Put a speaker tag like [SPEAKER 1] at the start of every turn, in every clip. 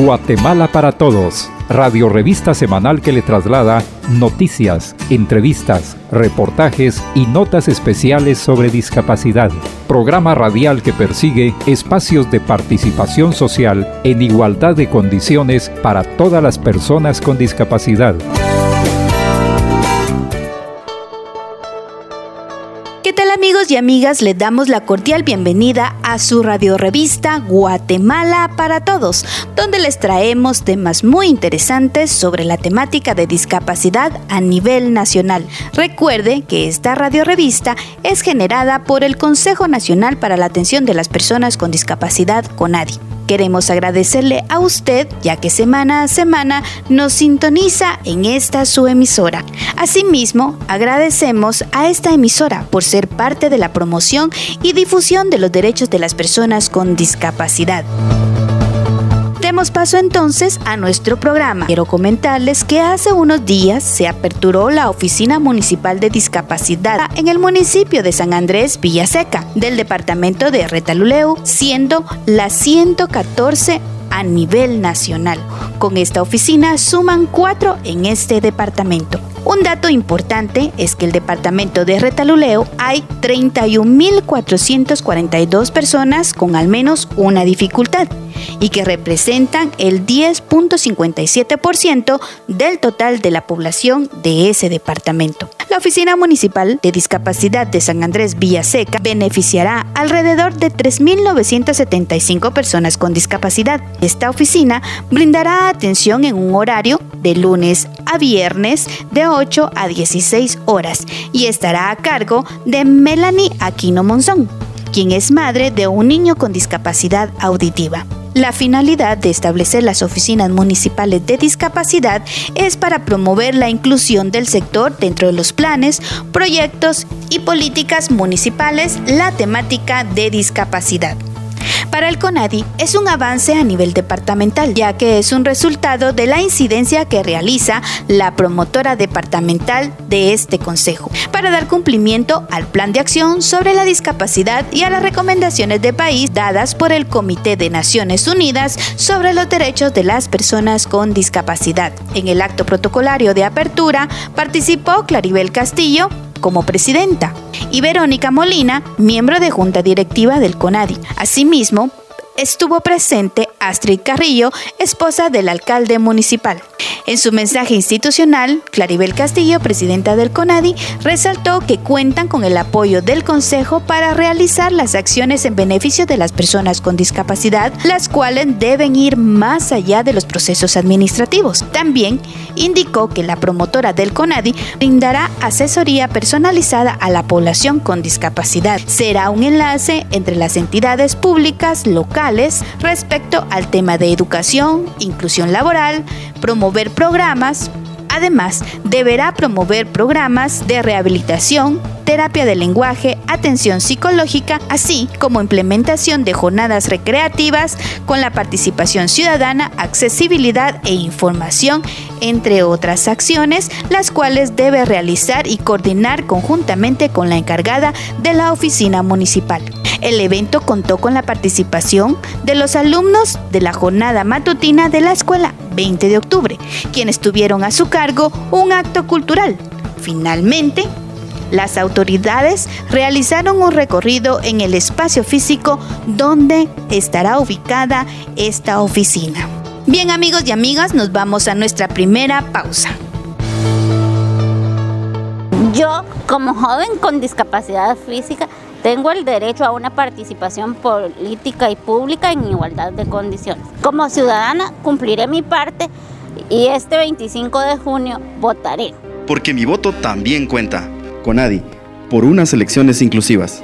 [SPEAKER 1] Guatemala para Todos, radio revista semanal que le traslada noticias, entrevistas, reportajes y notas especiales sobre discapacidad. Programa radial que persigue espacios de participación social en igualdad de condiciones para todas las personas con discapacidad.
[SPEAKER 2] Y amigas? Les damos la cordial bienvenida a su radio revista Guatemala para Todos, donde les traemos temas muy interesantes sobre la temática de discapacidad a nivel nacional. Recuerde que esta radio revista es generada por el Consejo Nacional para la Atención de las Personas con Discapacidad, CONADI. Queremos agradecerle a usted ya que semana a semana nos sintoniza en esta su emisora. Asimismo, agradecemos a esta emisora por ser parte de la promoción y difusión de los derechos de las personas con discapacidad. Demos paso entonces a nuestro programa. Quiero comentarles que hace unos días se aperturó la Oficina Municipal de Discapacidad en el municipio de San Andrés Villaseca del departamento de Retaluleu, siendo la 114 a nivel nacional. Con esta oficina suman cuatro en este departamento. Un dato importante es que el departamento de Retaluleo hay 31.442 personas con al menos una dificultad y que representan el 10.57% del total de la población de ese departamento. La Oficina Municipal de Discapacidad de San Andrés Villaseca beneficiará alrededor de 3.975 personas con discapacidad. Esta oficina brindará atención en un horario de lunes a viernes de 8 a 16 horas y estará a cargo de Melanie Aquino Monzón, quien es madre de un niño con discapacidad auditiva. La finalidad de establecer las oficinas municipales de discapacidad es para promover la inclusión del sector dentro de los planes, proyectos y políticas municipales, la temática de discapacidad. Para el CONADI es un avance a nivel departamental, ya que es un resultado de la incidencia que realiza la promotora departamental de este Consejo, para dar cumplimiento al plan de acción sobre la discapacidad y a las recomendaciones de país dadas por el Comité de Naciones Unidas sobre los derechos de las personas con discapacidad. En el acto protocolario de apertura participó Claribel Castillo, como presidenta y Verónica Molina, miembro de junta directiva del CONADI. Asimismo, estuvo presente Astrid Carrillo, esposa del alcalde municipal. En su mensaje institucional, Claribel Castillo, presidenta del CONADI, resaltó que cuentan con el apoyo del Consejo para realizar las acciones en beneficio de las personas con discapacidad, las cuales deben ir más allá de los procesos administrativos. También indicó que la promotora del CONADI brindará asesoría personalizada a la población con discapacidad. Será un enlace entre las entidades públicas locales respecto al tema de educación, inclusión laboral, promover programas, Además, deberá promover programas de rehabilitación, terapia de lenguaje, atención psicológica, así como implementación de jornadas recreativas con la participación ciudadana, accesibilidad e información, entre otras acciones, las cuales debe realizar y coordinar conjuntamente con la encargada de la oficina municipal. El evento contó con la participación de los alumnos de la jornada matutina de la escuela 20 de octubre, quienes tuvieron a su cargo un acto cultural. Finalmente, las autoridades realizaron un recorrido en el espacio físico donde estará ubicada esta oficina. Bien amigos y amigas, nos vamos a nuestra primera pausa.
[SPEAKER 3] Yo, como joven con discapacidad física, tengo el derecho a una participación política y pública en igualdad de condiciones. Como ciudadana cumpliré mi parte y este 25 de junio votaré.
[SPEAKER 4] Porque mi voto también cuenta. Conadi, por unas elecciones inclusivas.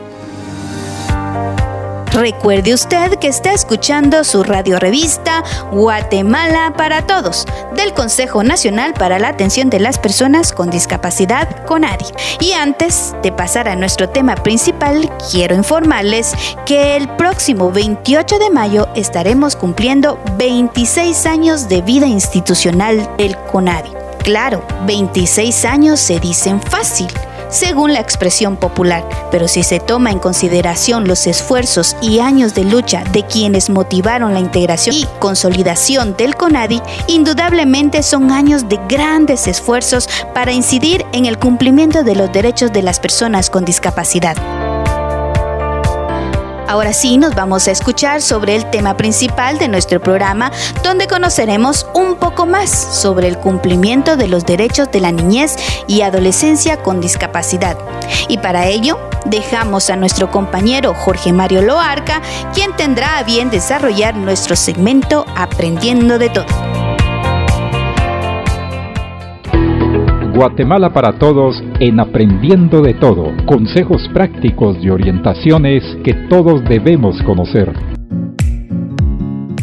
[SPEAKER 2] Recuerde usted que está escuchando su radio revista Guatemala para Todos del Consejo Nacional para la Atención de las Personas con Discapacidad CONADI. Y antes de pasar a nuestro tema principal, quiero informarles que el próximo 28 de mayo estaremos cumpliendo 26 años de vida institucional del CONADI. Claro, 26 años se dicen fácil según la expresión popular, pero si se toma en consideración los esfuerzos y años de lucha de quienes motivaron la integración y consolidación del CONADI, indudablemente son años de grandes esfuerzos para incidir en el cumplimiento de los derechos de las personas con discapacidad. Ahora sí, nos vamos a escuchar sobre el tema principal de nuestro programa, donde conoceremos un poco más sobre el cumplimiento de los derechos de la niñez y adolescencia con discapacidad. Y para ello, dejamos a nuestro compañero Jorge Mario Loarca, quien tendrá a bien desarrollar nuestro segmento Aprendiendo de todo.
[SPEAKER 1] Guatemala para Todos en Aprendiendo de Todo. Consejos prácticos y orientaciones que todos debemos conocer.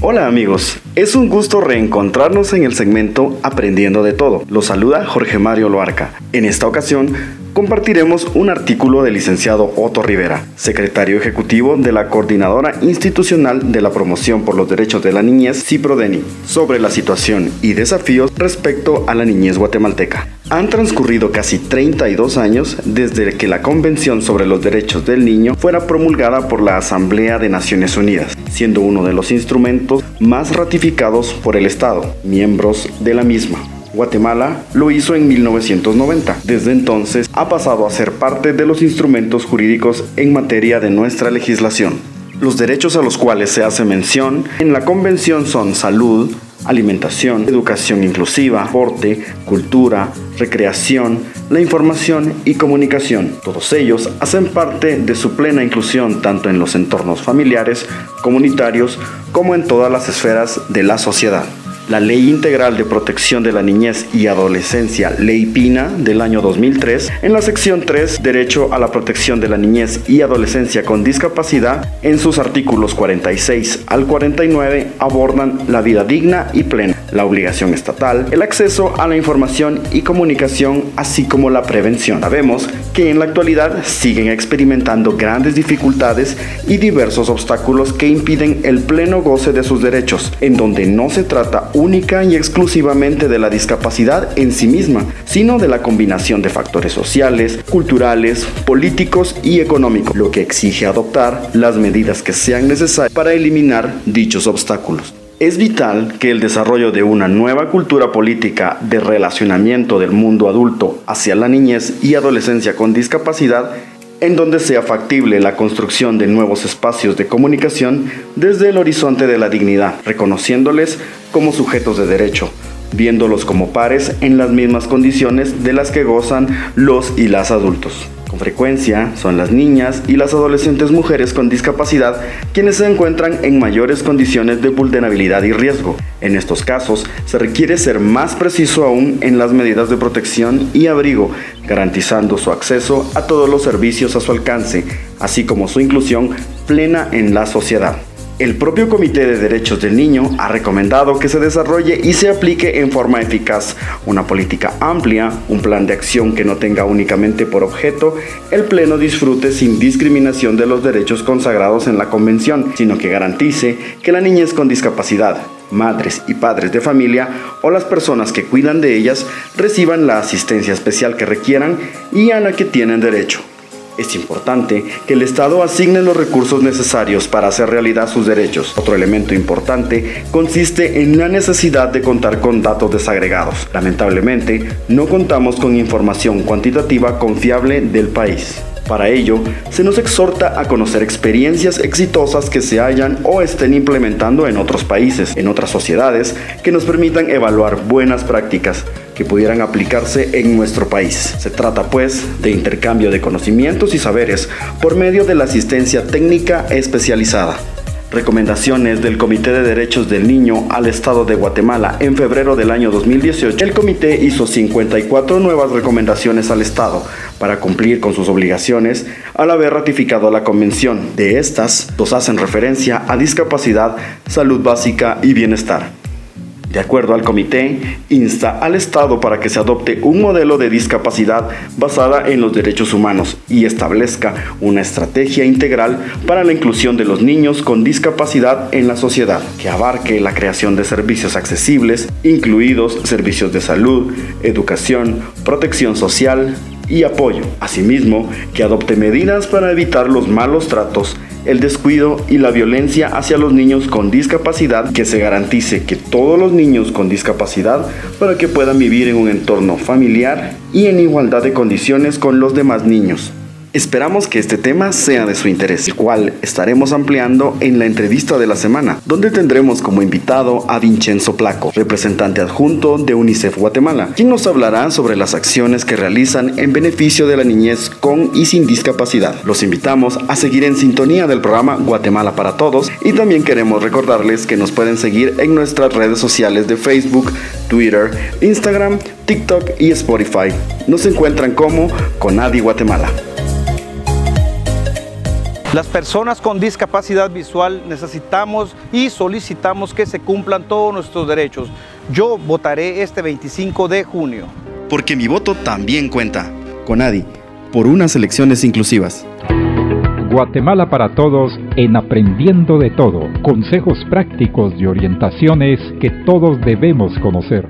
[SPEAKER 4] Hola amigos, es un gusto reencontrarnos en el segmento Aprendiendo de Todo. Los saluda Jorge Mario Loarca. En esta ocasión compartiremos un artículo del licenciado Otto Rivera, secretario ejecutivo de la Coordinadora Institucional de la Promoción por los Derechos de la Niñez, CIPRODENI, sobre la situación y desafíos respecto a la niñez guatemalteca. Han transcurrido casi 32 años desde que la Convención sobre los Derechos del Niño fuera promulgada por la Asamblea de Naciones Unidas, siendo uno de los instrumentos más ratificados por el Estado, miembros de la misma. Guatemala lo hizo en 1990. Desde entonces ha pasado a ser parte de los instrumentos jurídicos en materia de nuestra legislación. Los derechos a los cuales se hace mención en la Convención son salud, alimentación, educación inclusiva, deporte, cultura, recreación, la información y comunicación. Todos ellos hacen parte de su plena inclusión tanto en los entornos familiares, comunitarios, como en todas las esferas de la sociedad la Ley Integral de Protección de la Niñez y Adolescencia, Ley PINA, del año 2003, en la sección 3, Derecho a la Protección de la Niñez y Adolescencia con Discapacidad, en sus artículos 46 al 49, abordan la vida digna y plena, la obligación estatal, el acceso a la información y comunicación, así como la prevención. Sabemos que en la actualidad siguen experimentando grandes dificultades y diversos obstáculos que impiden el pleno goce de sus derechos, en donde no se trata única y exclusivamente de la discapacidad en sí misma, sino de la combinación de factores sociales, culturales, políticos y económicos, lo que exige adoptar las medidas que sean necesarias para eliminar dichos obstáculos. Es vital que el desarrollo de una nueva cultura política de relacionamiento del mundo adulto hacia la niñez y adolescencia con discapacidad en donde sea factible la construcción de nuevos espacios de comunicación desde el horizonte de la dignidad, reconociéndoles como sujetos de derecho, viéndolos como pares en las mismas condiciones de las que gozan los y las adultos. Con frecuencia son las niñas y las adolescentes mujeres con discapacidad quienes se encuentran en mayores condiciones de vulnerabilidad y riesgo. En estos casos se requiere ser más preciso aún en las medidas de protección y abrigo, garantizando su acceso a todos los servicios a su alcance, así como su inclusión plena en la sociedad. El propio Comité de Derechos del Niño ha recomendado que se desarrolle y se aplique en forma eficaz una política amplia, un plan de acción que no tenga únicamente por objeto el pleno disfrute sin discriminación de los derechos consagrados en la Convención, sino que garantice que la niñez con discapacidad, madres y padres de familia o las personas que cuidan de ellas reciban la asistencia especial que requieran y a la que tienen derecho. Es importante que el Estado asigne los recursos necesarios para hacer realidad sus derechos. Otro elemento importante consiste en la necesidad de contar con datos desagregados. Lamentablemente, no contamos con información cuantitativa confiable del país. Para ello, se nos exhorta a conocer experiencias exitosas que se hayan o estén implementando en otros países, en otras sociedades, que nos permitan evaluar buenas prácticas que pudieran aplicarse en nuestro país. Se trata pues de intercambio de conocimientos y saberes por medio de la asistencia técnica especializada. Recomendaciones del Comité de Derechos del Niño al Estado de Guatemala en febrero del año 2018. El comité hizo 54 nuevas recomendaciones al Estado para cumplir con sus obligaciones al haber ratificado la convención. De estas, dos hacen referencia a discapacidad, salud básica y bienestar. De acuerdo al comité, insta al Estado para que se adopte un modelo de discapacidad basada en los derechos humanos y establezca una estrategia integral para la inclusión de los niños con discapacidad en la sociedad, que abarque la creación de servicios accesibles, incluidos servicios de salud, educación, protección social, y apoyo. Asimismo, que adopte medidas para evitar los malos tratos el descuido y la violencia hacia los niños con discapacidad, que se garantice que todos los niños con discapacidad para que puedan vivir en un entorno familiar y en igualdad de condiciones con los demás niños. Esperamos que este tema sea de su interés, el cual estaremos ampliando en la entrevista de la semana, donde tendremos como invitado a Vincenzo Placo, representante adjunto de UNICEF Guatemala, quien nos hablará sobre las acciones que realizan en beneficio de la niñez con y sin discapacidad. Los invitamos a seguir en sintonía del programa Guatemala para Todos y también queremos recordarles que nos pueden seguir en nuestras redes sociales de Facebook, Twitter, Instagram, TikTok y Spotify. Nos encuentran como Conadi Guatemala.
[SPEAKER 5] Las personas con discapacidad visual necesitamos y solicitamos que se cumplan todos nuestros derechos. Yo votaré este 25 de junio.
[SPEAKER 4] Porque mi voto también cuenta. Conadi, por unas elecciones inclusivas.
[SPEAKER 1] Guatemala para todos en Aprendiendo de Todo. Consejos prácticos y orientaciones que todos debemos conocer.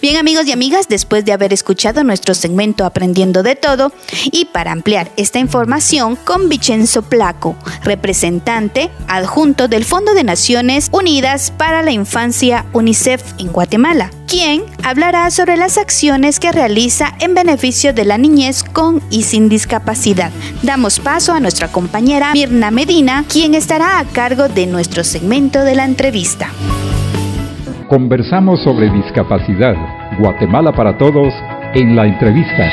[SPEAKER 2] Bien amigos y amigas, después de haber escuchado nuestro segmento Aprendiendo de Todo y para ampliar esta información con Vicenzo Placo, representante adjunto del Fondo de Naciones Unidas para la Infancia UNICEF en Guatemala, quien hablará sobre las acciones que realiza en beneficio de la niñez con y sin discapacidad. Damos paso a nuestra compañera Mirna Medina, quien estará a cargo de nuestro segmento de la entrevista.
[SPEAKER 1] Conversamos sobre discapacidad. Guatemala para todos en la entrevista.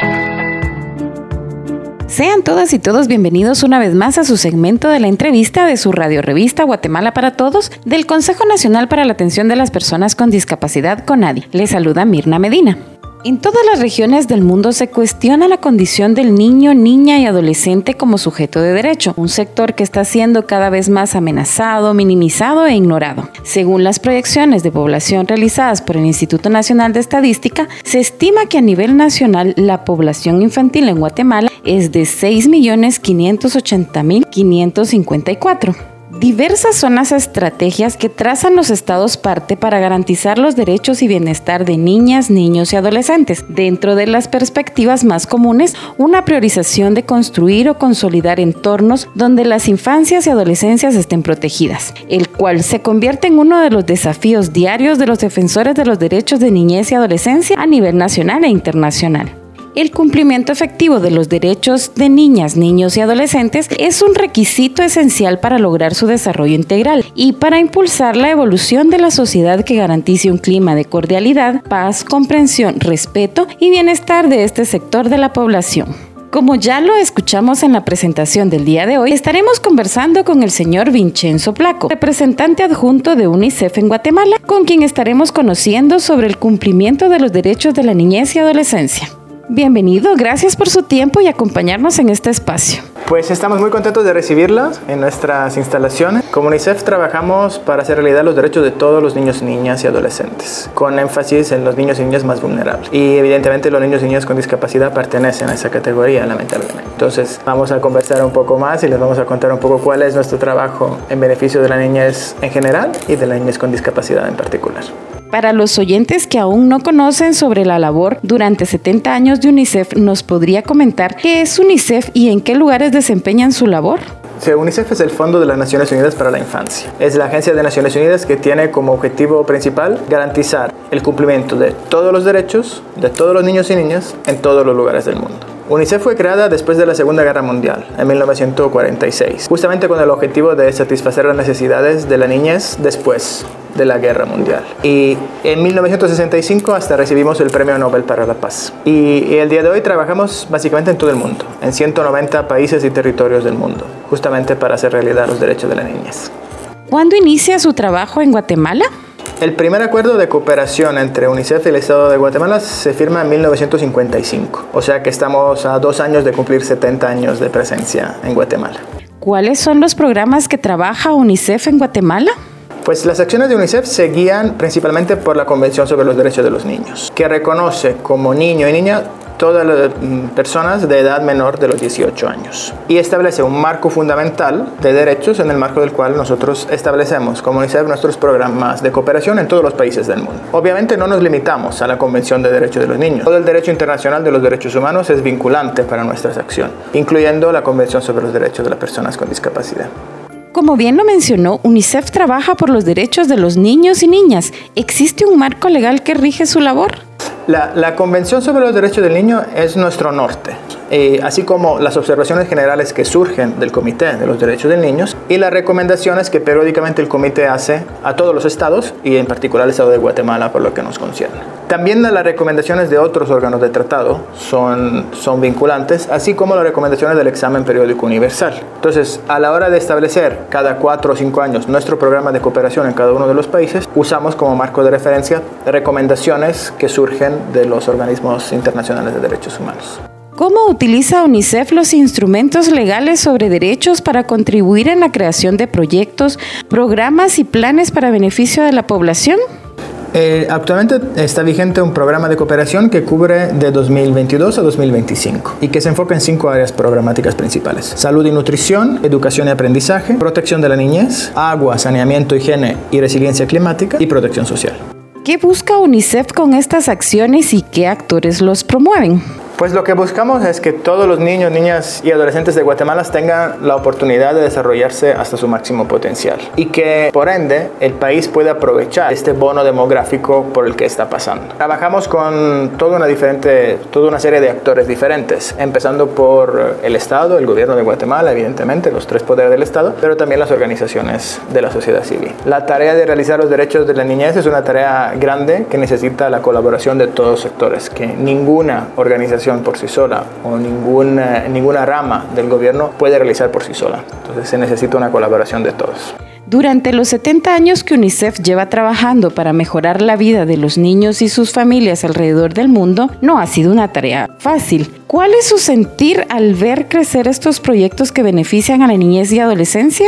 [SPEAKER 6] Sean todas y todos bienvenidos una vez más a su segmento de la entrevista de su radio revista Guatemala para Todos del Consejo Nacional para la Atención de las Personas con Discapacidad CONADI. Les saluda Mirna Medina. En todas las regiones del mundo se cuestiona la condición del niño, niña y adolescente como sujeto de derecho, un sector que está siendo cada vez más amenazado, minimizado e ignorado. Según las proyecciones de población realizadas por el Instituto Nacional de Estadística, se estima que a nivel nacional la población infantil en Guatemala es de 6.580.554. Diversas son las estrategias que trazan los estados parte para garantizar los derechos y bienestar de niñas, niños y adolescentes. Dentro de las perspectivas más comunes, una priorización de construir o consolidar entornos donde las infancias y adolescencias estén protegidas, el cual se convierte en uno de los desafíos diarios de los defensores de los derechos de niñez y adolescencia a nivel nacional e internacional. El cumplimiento efectivo de los derechos de niñas, niños y adolescentes es un requisito esencial para lograr su desarrollo integral y para impulsar la evolución de la sociedad que garantice un clima de cordialidad, paz, comprensión, respeto y bienestar de este sector de la población. Como ya lo escuchamos en la presentación del día de hoy, estaremos conversando con el señor Vincenzo Placo, representante adjunto de UNICEF en Guatemala, con quien estaremos conociendo sobre el cumplimiento de los derechos de la niñez y adolescencia. Bienvenido, gracias por su tiempo y acompañarnos en este espacio.
[SPEAKER 7] Pues estamos muy contentos de recibirla en nuestras instalaciones. Como UNICEF trabajamos para hacer realidad los derechos de todos los niños, niñas y adolescentes, con énfasis en los niños y niñas más vulnerables. Y evidentemente los niños y niñas con discapacidad pertenecen a esa categoría, lamentablemente. Entonces vamos a conversar un poco más y les vamos a contar un poco cuál es nuestro trabajo en beneficio de la niñez en general y de la niñez con discapacidad en particular.
[SPEAKER 6] Para los oyentes que aún no conocen sobre la labor durante 70 años de UNICEF, ¿nos podría comentar qué es UNICEF y en qué lugares desempeñan su labor?
[SPEAKER 7] UNICEF es el Fondo de las Naciones Unidas para la Infancia. Es la agencia de Naciones Unidas que tiene como objetivo principal garantizar el cumplimiento de todos los derechos de todos los niños y niñas en todos los lugares del mundo. UNICEF fue creada después de la Segunda Guerra Mundial, en 1946, justamente con el objetivo de satisfacer las necesidades de la niñez después de la Guerra Mundial. Y en 1965 hasta recibimos el Premio Nobel para la Paz. Y, el día de hoy trabajamos básicamente en todo el mundo, en 190 países y territorios del mundo, justamente para hacer realidad los derechos de la niñez.
[SPEAKER 6] ¿Cuándo inicia su trabajo en Guatemala?
[SPEAKER 7] El primer acuerdo de cooperación entre UNICEF y el Estado de Guatemala se firma en 1955, o sea que estamos a dos años de cumplir 70 años de presencia en Guatemala.
[SPEAKER 6] ¿Cuáles son los programas que trabaja UNICEF en Guatemala?
[SPEAKER 7] Pues las acciones de UNICEF se guían principalmente por la Convención sobre los Derechos de los Niños, que reconoce como niño y niña todas las mm, personas de edad menor de los 18 años. Y establece un marco fundamental de derechos en el marco del cual nosotros establecemos como UNICEF nuestros programas de cooperación en todos los países del mundo. Obviamente no nos limitamos a la Convención de Derechos de los Niños. Todo el derecho internacional de los derechos humanos es vinculante para nuestras acciones, incluyendo la Convención sobre los Derechos de las Personas con Discapacidad.
[SPEAKER 6] Como bien lo mencionó, UNICEF trabaja por los derechos de los niños y niñas. ¿Existe un marco legal que rige su labor?
[SPEAKER 7] La, Convención sobre los Derechos del Niño es nuestro norte, eh, así como las observaciones generales que surgen del Comité de los Derechos del Niño y las recomendaciones que periódicamente el Comité hace a todos los estados y en particular al Estado de Guatemala por lo que nos concierne. También las recomendaciones de otros órganos de tratado son, son vinculantes, así como las recomendaciones del examen periódico universal. Entonces, a la hora de establecer cada cuatro o cinco años nuestro programa de cooperación en cada uno de los países, usamos como marco de referencia recomendaciones que surgen de los organismos internacionales de derechos humanos.
[SPEAKER 6] ¿Cómo utiliza UNICEF los instrumentos legales sobre derechos para contribuir en la creación de proyectos, programas y planes para beneficio de la población?
[SPEAKER 7] Eh, actualmente está vigente un programa de cooperación que cubre de 2022 a 2025 y que se enfoca en cinco áreas programáticas principales. Salud y nutrición, educación y aprendizaje, protección de la niñez, agua, saneamiento, higiene y resiliencia climática y protección social.
[SPEAKER 6] ¿Qué busca UNICEF con estas acciones y qué actores los promueven?
[SPEAKER 7] Pues lo que buscamos es que todos los niños, niñas y adolescentes de Guatemala tengan la oportunidad de desarrollarse hasta su máximo potencial y que por ende el país pueda aprovechar este bono demográfico por el que está pasando. Trabajamos con toda una, diferente, toda una serie de actores diferentes, empezando por el Estado, el gobierno de Guatemala, evidentemente, los tres poderes del Estado, pero también las organizaciones de la sociedad civil. La tarea de realizar los derechos de la niñez es una tarea grande que necesita la colaboración de todos los sectores, que ninguna organización por sí sola o ninguna, ninguna rama del gobierno puede realizar por sí sola. Entonces se necesita una colaboración de todos.
[SPEAKER 6] Durante los 70 años que UNICEF lleva trabajando para mejorar la vida de los niños y sus familias alrededor del mundo, no ha sido una tarea fácil. ¿Cuál es su sentir al ver crecer estos proyectos que benefician a la niñez y adolescencia?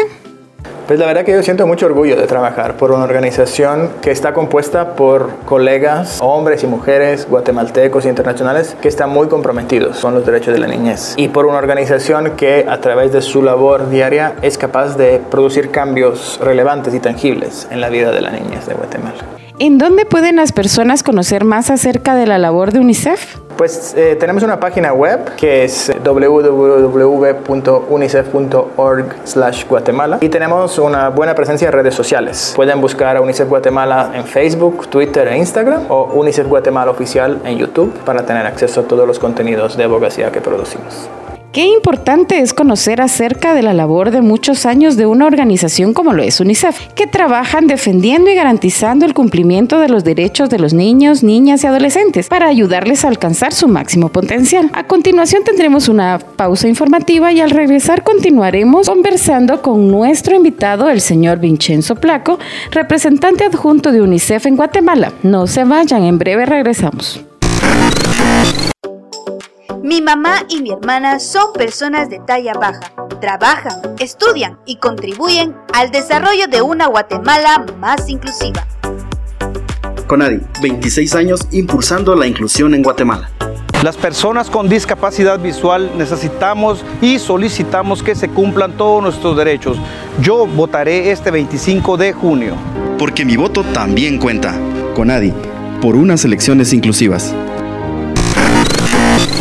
[SPEAKER 7] Pues la verdad que yo siento mucho orgullo de trabajar por una organización que está compuesta por colegas, hombres y mujeres guatemaltecos e internacionales que están muy comprometidos con los derechos de la niñez y por una organización que a través de su labor diaria es capaz de producir cambios relevantes y tangibles en la vida de la niñez de Guatemala.
[SPEAKER 6] ¿En dónde pueden las personas conocer más acerca de la labor de UNICEF?
[SPEAKER 7] Pues eh, tenemos una página web que es www.unicef.org/guatemala y tenemos una buena presencia en redes sociales. Pueden buscar a UNICEF Guatemala en Facebook, Twitter e Instagram o UNICEF Guatemala Oficial en YouTube para tener acceso a todos los contenidos de abogacía que producimos.
[SPEAKER 6] Qué importante es conocer acerca de la labor de muchos años de una organización como lo es UNICEF, que trabajan defendiendo y garantizando el cumplimiento de los derechos de los niños, niñas y adolescentes para ayudarles a alcanzar su máximo potencial. A continuación tendremos una pausa informativa y al regresar continuaremos conversando con nuestro invitado, el señor Vincenzo Placo, representante adjunto de UNICEF en Guatemala. No se vayan, en breve regresamos.
[SPEAKER 2] Mi mamá y mi hermana son personas de talla baja. Trabajan, estudian y contribuyen al desarrollo de una Guatemala más inclusiva.
[SPEAKER 4] Conadi, 26 años impulsando la inclusión en Guatemala.
[SPEAKER 5] Las personas con discapacidad visual necesitamos y solicitamos que se cumplan todos nuestros derechos. Yo votaré este 25 de junio.
[SPEAKER 4] Porque mi voto también cuenta. Conadi, por unas elecciones inclusivas.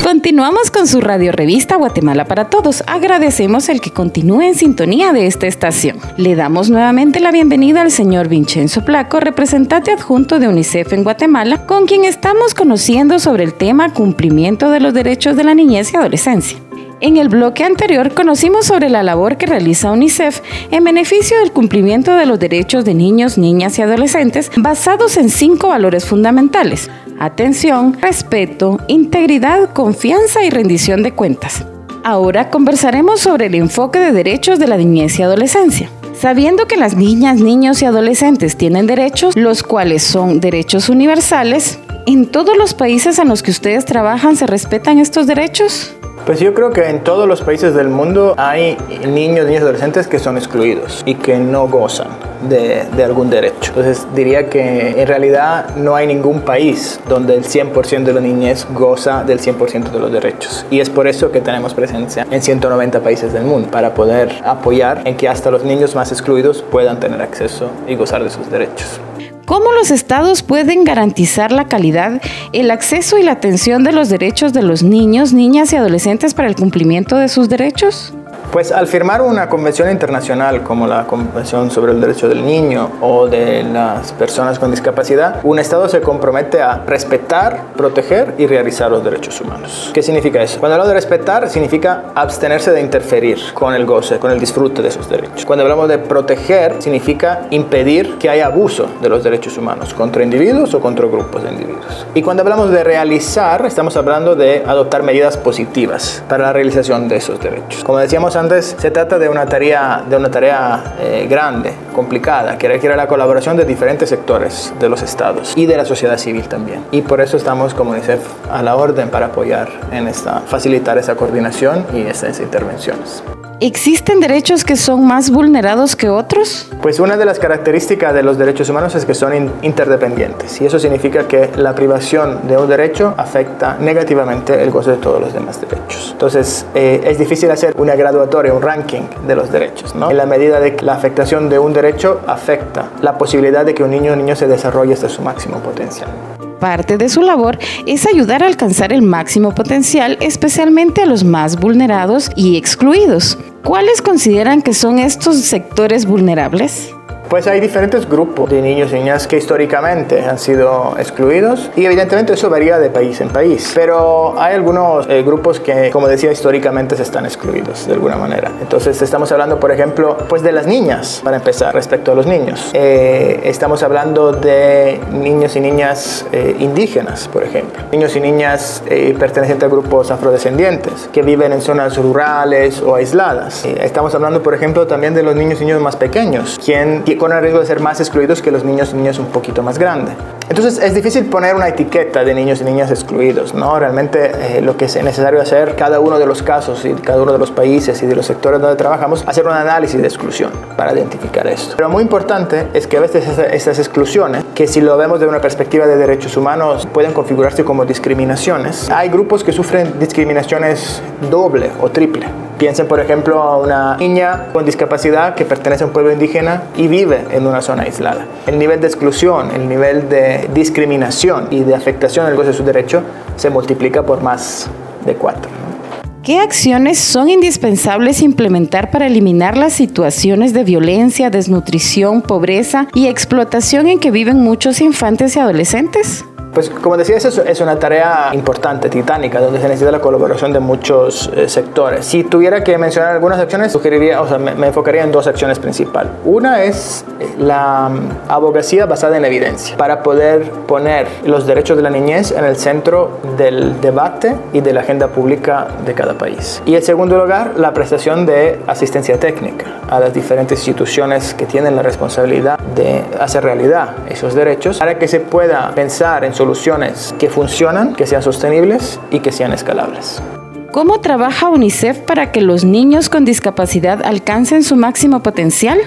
[SPEAKER 6] Continuamos con su radio revista Guatemala para Todos. Agradecemos el que continúe en sintonía de esta estación. Le damos nuevamente la bienvenida al señor Vincenzo Placo, representante adjunto de UNICEF en Guatemala, con quien estamos conociendo sobre el tema cumplimiento de los derechos de la niñez y adolescencia. En el bloque anterior conocimos sobre la labor que realiza UNICEF en beneficio del cumplimiento de los derechos de niños, niñas y adolescentes basados en cinco valores fundamentales atención, respeto, integridad, confianza y rendición de cuentas. Ahora conversaremos sobre el enfoque de derechos de la niñez y adolescencia. Sabiendo que las niñas, niños y adolescentes tienen derechos, los cuales son derechos universales, ¿en todos los países en los que ustedes trabajan se respetan estos derechos?
[SPEAKER 7] Pues yo creo que en todos los países del mundo hay niños, y adolescentes que son excluidos y que no gozan de, de algún derecho. Entonces diría que en realidad no hay ningún país donde el 100% de la niñez goza del 100% de los derechos. Y es por eso que tenemos presencia en 190 países del mundo, para poder apoyar en que hasta los niños más excluidos puedan tener acceso y gozar de sus derechos.
[SPEAKER 6] ¿Cómo los estados pueden garantizar la calidad, el acceso y la atención de los derechos de los niños, niñas y adolescentes para el cumplimiento de sus derechos?
[SPEAKER 7] Pues al firmar una convención internacional como la Convención sobre el Derecho del Niño o de las personas con discapacidad, un Estado se compromete a respetar, proteger y realizar los derechos humanos. ¿Qué significa eso? Cuando hablo de respetar, significa abstenerse de interferir con el goce, con el disfrute de esos derechos. Cuando hablamos de proteger, significa impedir que haya abuso de los derechos humanos contra individuos o contra grupos de individuos. Y cuando hablamos de realizar, estamos hablando de adoptar medidas positivas para la realización de esos derechos. Como decíamos antes, se trata de una tarea, de una tarea eh, grande, complicada, que requiere la colaboración de diferentes sectores de los estados y de la sociedad civil también. Y por eso estamos como UNICEF a la orden para apoyar en esta, facilitar esa coordinación y estas intervenciones.
[SPEAKER 6] ¿Existen derechos que son más vulnerados que otros?
[SPEAKER 7] Pues una de las características de los derechos humanos es que son interdependientes y eso significa que la privación de un derecho afecta negativamente el gozo de todos los demás derechos. Entonces eh, es difícil hacer una graduatoria, un ranking de los derechos, ¿no? En la medida de que la afectación de un derecho afecta la posibilidad de que un niño o niño se desarrolle hasta su máximo potencial.
[SPEAKER 6] Parte de su labor es ayudar a alcanzar el máximo potencial, especialmente a los más vulnerados y excluidos. ¿Cuáles consideran que son estos sectores vulnerables?
[SPEAKER 7] Pues hay diferentes grupos de niños y niñas que históricamente han sido excluidos y evidentemente eso varía de país en país. Pero hay algunos eh, grupos que, como decía, históricamente se están excluidos de alguna manera. Entonces estamos hablando, por ejemplo, pues de las niñas, para empezar, respecto a los niños. Eh, estamos hablando de niños y niñas eh, indígenas, por ejemplo. Niños y niñas pertenecientes a grupos afrodescendientes que viven en zonas rurales o aisladas. estamos hablando, por ejemplo, también de los niños y niños más pequeños, quien con el riesgo de ser más excluidos que los niños y niñas un poquito más grandes. Entonces es difícil poner una etiqueta de niños y niñas excluidos, ¿no? Realmente eh, lo que es necesario hacer cada uno de los casos y cada uno de los países y de los sectores donde trabajamos, hacer un análisis de exclusión para identificar esto. Pero muy importante es que a veces estas exclusiones, que si lo vemos de una perspectiva de derechos humanos, pueden configurarse como discriminaciones. Hay grupos que sufren discriminaciones doble o triple. Piensen, por ejemplo, a una niña con discapacidad que pertenece a un pueblo indígena y vive en una zona aislada. El nivel de exclusión, el nivel de discriminación y de afectación del goce de su derecho se multiplica por más de cuatro.
[SPEAKER 6] ¿Qué acciones son indispensables implementar para eliminar las situaciones de violencia, desnutrición, pobreza y explotación en que viven muchos infantes y adolescentes?
[SPEAKER 7] Pues como decía, eso es una tarea importante, titánica, donde se necesita la colaboración de muchos eh, sectores. Si tuviera que mencionar algunas acciones, sugeriría, o sea, me, enfocaría en dos acciones principales. Una es eh, la mm, abogacía basada en evidencia, para poder poner los derechos de la niñez en el centro del debate y de la agenda pública de cada país. Y en segundo lugar, la prestación de asistencia técnica a las diferentes instituciones que tienen la responsabilidad de hacer realidad esos derechos para que se pueda pensar en soluciones que funcionan, que sean sostenibles y que sean escalables.
[SPEAKER 6] ¿Cómo trabaja UNICEF para que los niños con discapacidad alcancen su máximo potencial?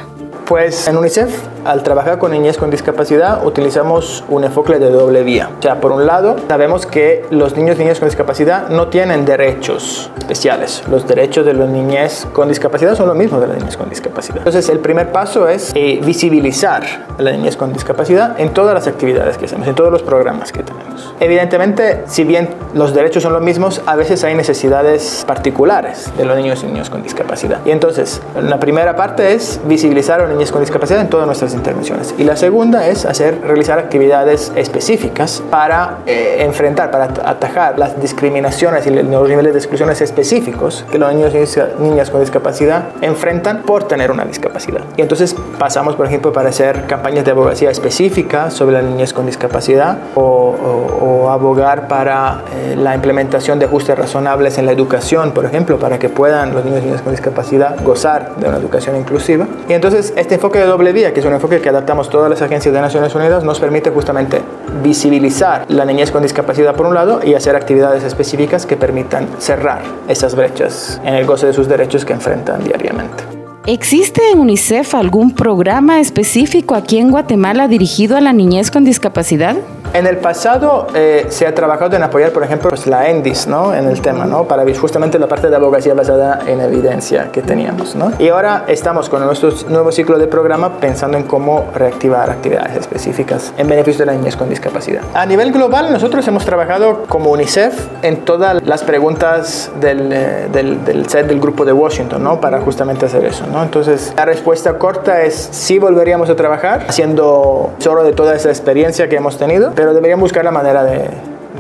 [SPEAKER 7] Pues en UNICEF al trabajar con niñez con discapacidad utilizamos un enfoque de doble vía. O sea, por un lado, sabemos que los niños y niñas con discapacidad no tienen derechos especiales. Los derechos de los niñez con discapacidad son los mismos de las niñas con discapacidad. Entonces, el primer paso es eh, visibilizar a la niñez con discapacidad en todas las actividades que hacemos, en todos los programas que tenemos. Evidentemente, si bien los derechos son los mismos, a veces hay necesidades particulares de los niños y niñas con discapacidad. Y entonces, la primera parte es visibilizar a los niños con discapacidad en todas nuestras intervenciones. Y la segunda es hacer, realizar actividades específicas para eh, enfrentar, para atajar las discriminaciones y los niveles de exclusiones específicos que los niños y niñas con discapacidad enfrentan por tener una discapacidad. Y entonces pasamos, por ejemplo, para hacer campañas de abogacía específicas sobre las niñas con discapacidad o, abogar para eh, la implementación de ajustes razonables en la educación, por ejemplo, para que puedan los niños y niñas con discapacidad gozar de una educación inclusiva. Y entonces este enfoque de doble vía, que es un enfoque que adaptamos todas las agencias de Naciones Unidas nos permite justamente visibilizar la niñez con discapacidad por un lado y hacer actividades específicas que permitan cerrar esas brechas en el goce de sus derechos que enfrentan diariamente.
[SPEAKER 6] ¿Existe en UNICEF algún programa específico aquí en Guatemala dirigido a la niñez con discapacidad?
[SPEAKER 7] En el pasado eh, se ha trabajado en apoyar, por ejemplo, pues, la ENDIS ¿no? en el tema, ¿no? para justamente la parte de abogacía basada en evidencia que teníamos. ¿no? Y ahora estamos con nuestro nuevo ciclo de programa pensando en cómo reactivar actividades específicas en beneficio de la niñez con discapacidad. A nivel global, nosotros hemos trabajado como UNICEF en todas las preguntas del, eh, del, del set del grupo de Washington ¿no? para justamente hacer eso. ¿no? Entonces, la respuesta corta es sí volveríamos a trabajar haciendo solo de toda esa experiencia que hemos tenido pero deberían buscar la manera de,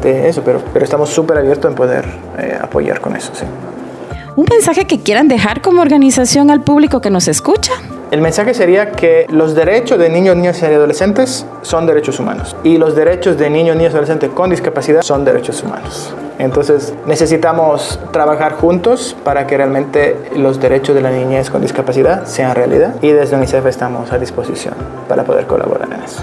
[SPEAKER 7] de eso, pero, pero estamos súper abiertos en poder eh, apoyar con eso, sí.
[SPEAKER 6] ¿Un mensaje que quieran dejar como organización al público que nos escucha?
[SPEAKER 7] El mensaje sería que los derechos de niños, niñas y adolescentes son derechos humanos y los derechos de niños, niñas y adolescentes con discapacidad son derechos humanos. Entonces necesitamos trabajar juntos para que realmente los derechos de la niñez con discapacidad sean realidad y desde UNICEF estamos a disposición para poder colaborar en eso.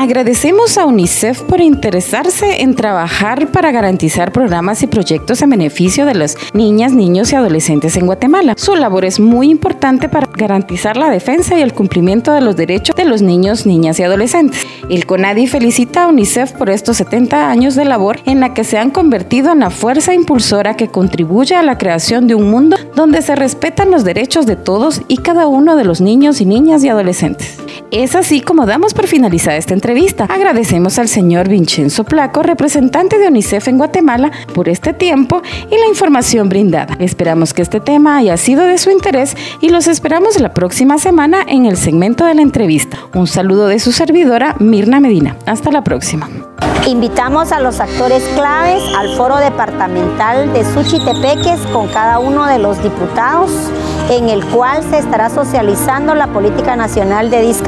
[SPEAKER 6] Agradecemos a UNICEF por interesarse en trabajar para garantizar programas y proyectos en beneficio de las niñas, niños y adolescentes en Guatemala. Su labor es muy importante para garantizar la defensa y el cumplimiento de los derechos de los niños, niñas y adolescentes. El CONADI felicita a UNICEF por estos 70 años de labor en la que se han convertido en la fuerza impulsora que contribuye a la creación de un mundo donde se respetan los derechos de todos y cada uno de los niños y niñas y adolescentes. Es así como damos por finalizada esta entrevista. Agradecemos al señor Vincenzo Placo, representante de UNICEF en Guatemala, por este tiempo y la información brindada. Esperamos que este tema haya sido de su interés y los esperamos la próxima semana en el segmento de la entrevista. Un saludo de su servidora, Mirna Medina. Hasta la próxima.
[SPEAKER 8] Invitamos a los actores claves al foro departamental de Suchitepeques con cada uno de los diputados, en el cual se estará socializando la política nacional de discapacidad.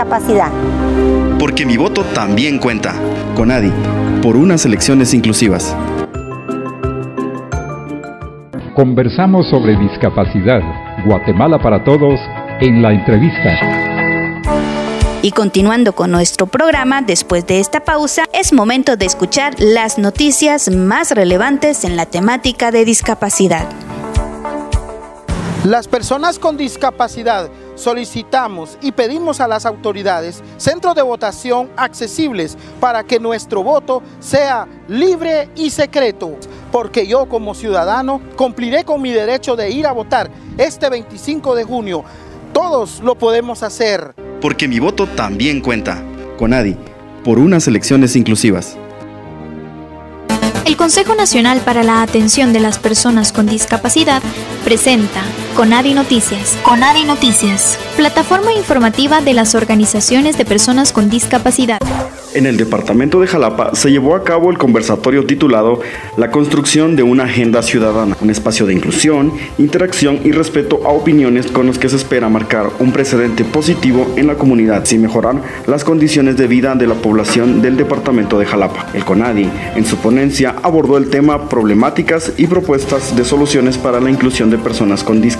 [SPEAKER 4] Porque mi voto también cuenta. Conadi, por unas elecciones inclusivas.
[SPEAKER 1] Conversamos sobre discapacidad. Guatemala para todos en la entrevista.
[SPEAKER 2] Y continuando con nuestro programa, después de esta pausa, es momento de escuchar las noticias más relevantes en la temática de discapacidad.
[SPEAKER 9] Las personas con discapacidad solicitamos y pedimos a las autoridades centros de votación accesibles para que nuestro voto sea libre y secreto, porque yo como ciudadano cumpliré con mi derecho de ir a votar este 25 de junio. Todos lo podemos hacer.
[SPEAKER 4] Porque mi voto también cuenta. Conadi, por unas elecciones inclusivas.
[SPEAKER 10] El Consejo Nacional para la Atención de las Personas con Discapacidad presenta Conadi Noticias. Conadi Noticias, plataforma informativa de las organizaciones de personas con discapacidad.
[SPEAKER 4] En el departamento de Jalapa se llevó a cabo el conversatorio titulado La construcción de una agenda ciudadana, un espacio de inclusión, interacción y respeto a opiniones con los que se espera marcar un precedente positivo en la comunidad sin mejorar las condiciones de vida de la población del departamento de Jalapa. El CONADI, en su ponencia, abordó el tema problemáticas y propuestas de soluciones para la inclusión de personas con discapacidad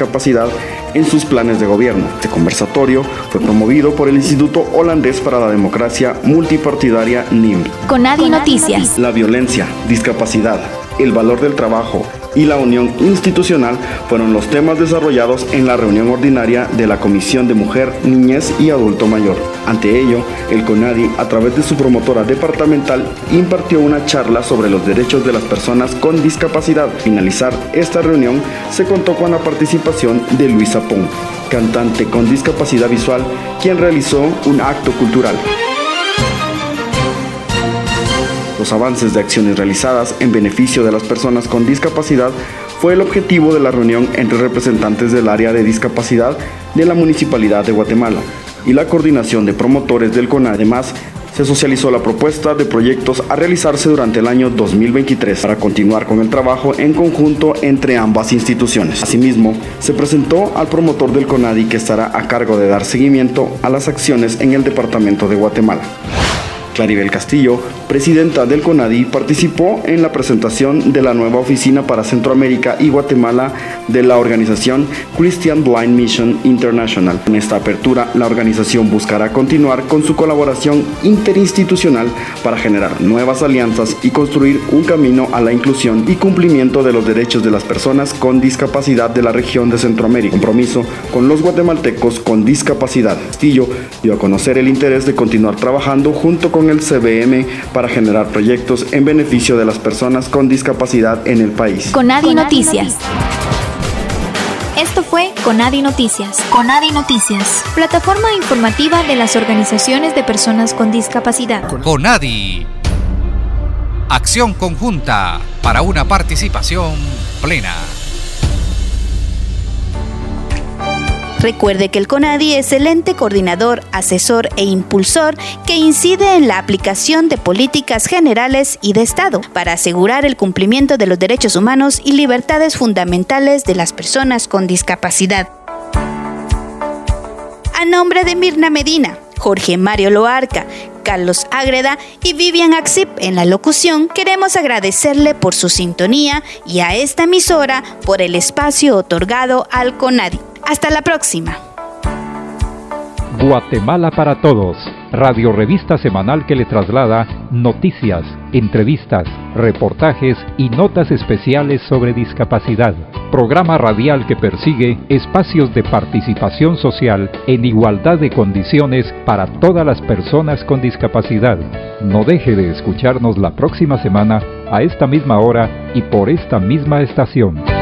[SPEAKER 4] en sus planes de gobierno. Este conversatorio fue promovido por el Instituto Holandés para la Democracia Multipartidaria NIM.
[SPEAKER 10] Conadi Noticias.
[SPEAKER 4] La violencia, discapacidad, el valor del trabajo y la unión institucional fueron los temas desarrollados en la reunión ordinaria de la Comisión de Mujer, Niñez y Adulto Mayor. Ante ello, el CONADI, a través de su promotora departamental, impartió una charla sobre los derechos de las personas con discapacidad. Al finalizar esta reunión, se contó con la participación de Luisa Pong, cantante con discapacidad visual, quien realizó un acto cultural. Los avances de acciones realizadas en beneficio de las personas con discapacidad fue el objetivo de la reunión entre representantes del área de discapacidad de la Municipalidad de Guatemala y la coordinación de promotores del CONA. Además, se socializó la propuesta de proyectos a realizarse durante el año 2023 para continuar con el trabajo en conjunto entre ambas instituciones. Asimismo, se presentó al promotor del CONADI que estará a cargo de dar seguimiento a las acciones en el departamento de Guatemala. Claribel Castillo, presidenta del CONADI, participó en la presentación de la nueva oficina para Centroamérica y Guatemala de la organización Christian Blind Mission International. En esta apertura, la organización buscará continuar con su colaboración interinstitucional para generar nuevas alianzas y construir un camino a la inclusión y cumplimiento de los derechos de las personas con discapacidad de la región de Centroamérica. Compromiso con los guatemaltecos con discapacidad. Castillo dio a conocer el interés de continuar trabajando junto con el CBM para generar proyectos en beneficio de las personas con discapacidad en el país.
[SPEAKER 10] Conadi Noticias. Esto fue Conadi Noticias. Conadi Noticias, plataforma informativa de las organizaciones de personas con discapacidad.
[SPEAKER 11] Conadi. Acción conjunta para una participación plena.
[SPEAKER 2] Recuerde que el CONADI es el ente coordinador, asesor e impulsor que incide en la aplicación de políticas generales y de Estado para asegurar el cumplimiento de los derechos humanos y libertades fundamentales de las personas con discapacidad. A nombre de Mirna Medina, Jorge Mario Loarca, Carlos Ágreda y Vivian Axip en la locución, queremos agradecerle por su sintonía y a esta emisora por el espacio otorgado al CONADI. Hasta la próxima.
[SPEAKER 1] Guatemala para Todos, radio revista semanal que le traslada noticias, entrevistas, reportajes y notas especiales sobre discapacidad. Programa radial que persigue espacios de participación social en igualdad de condiciones para todas las personas con discapacidad. No deje de escucharnos la próxima semana a esta misma hora y por esta misma estación.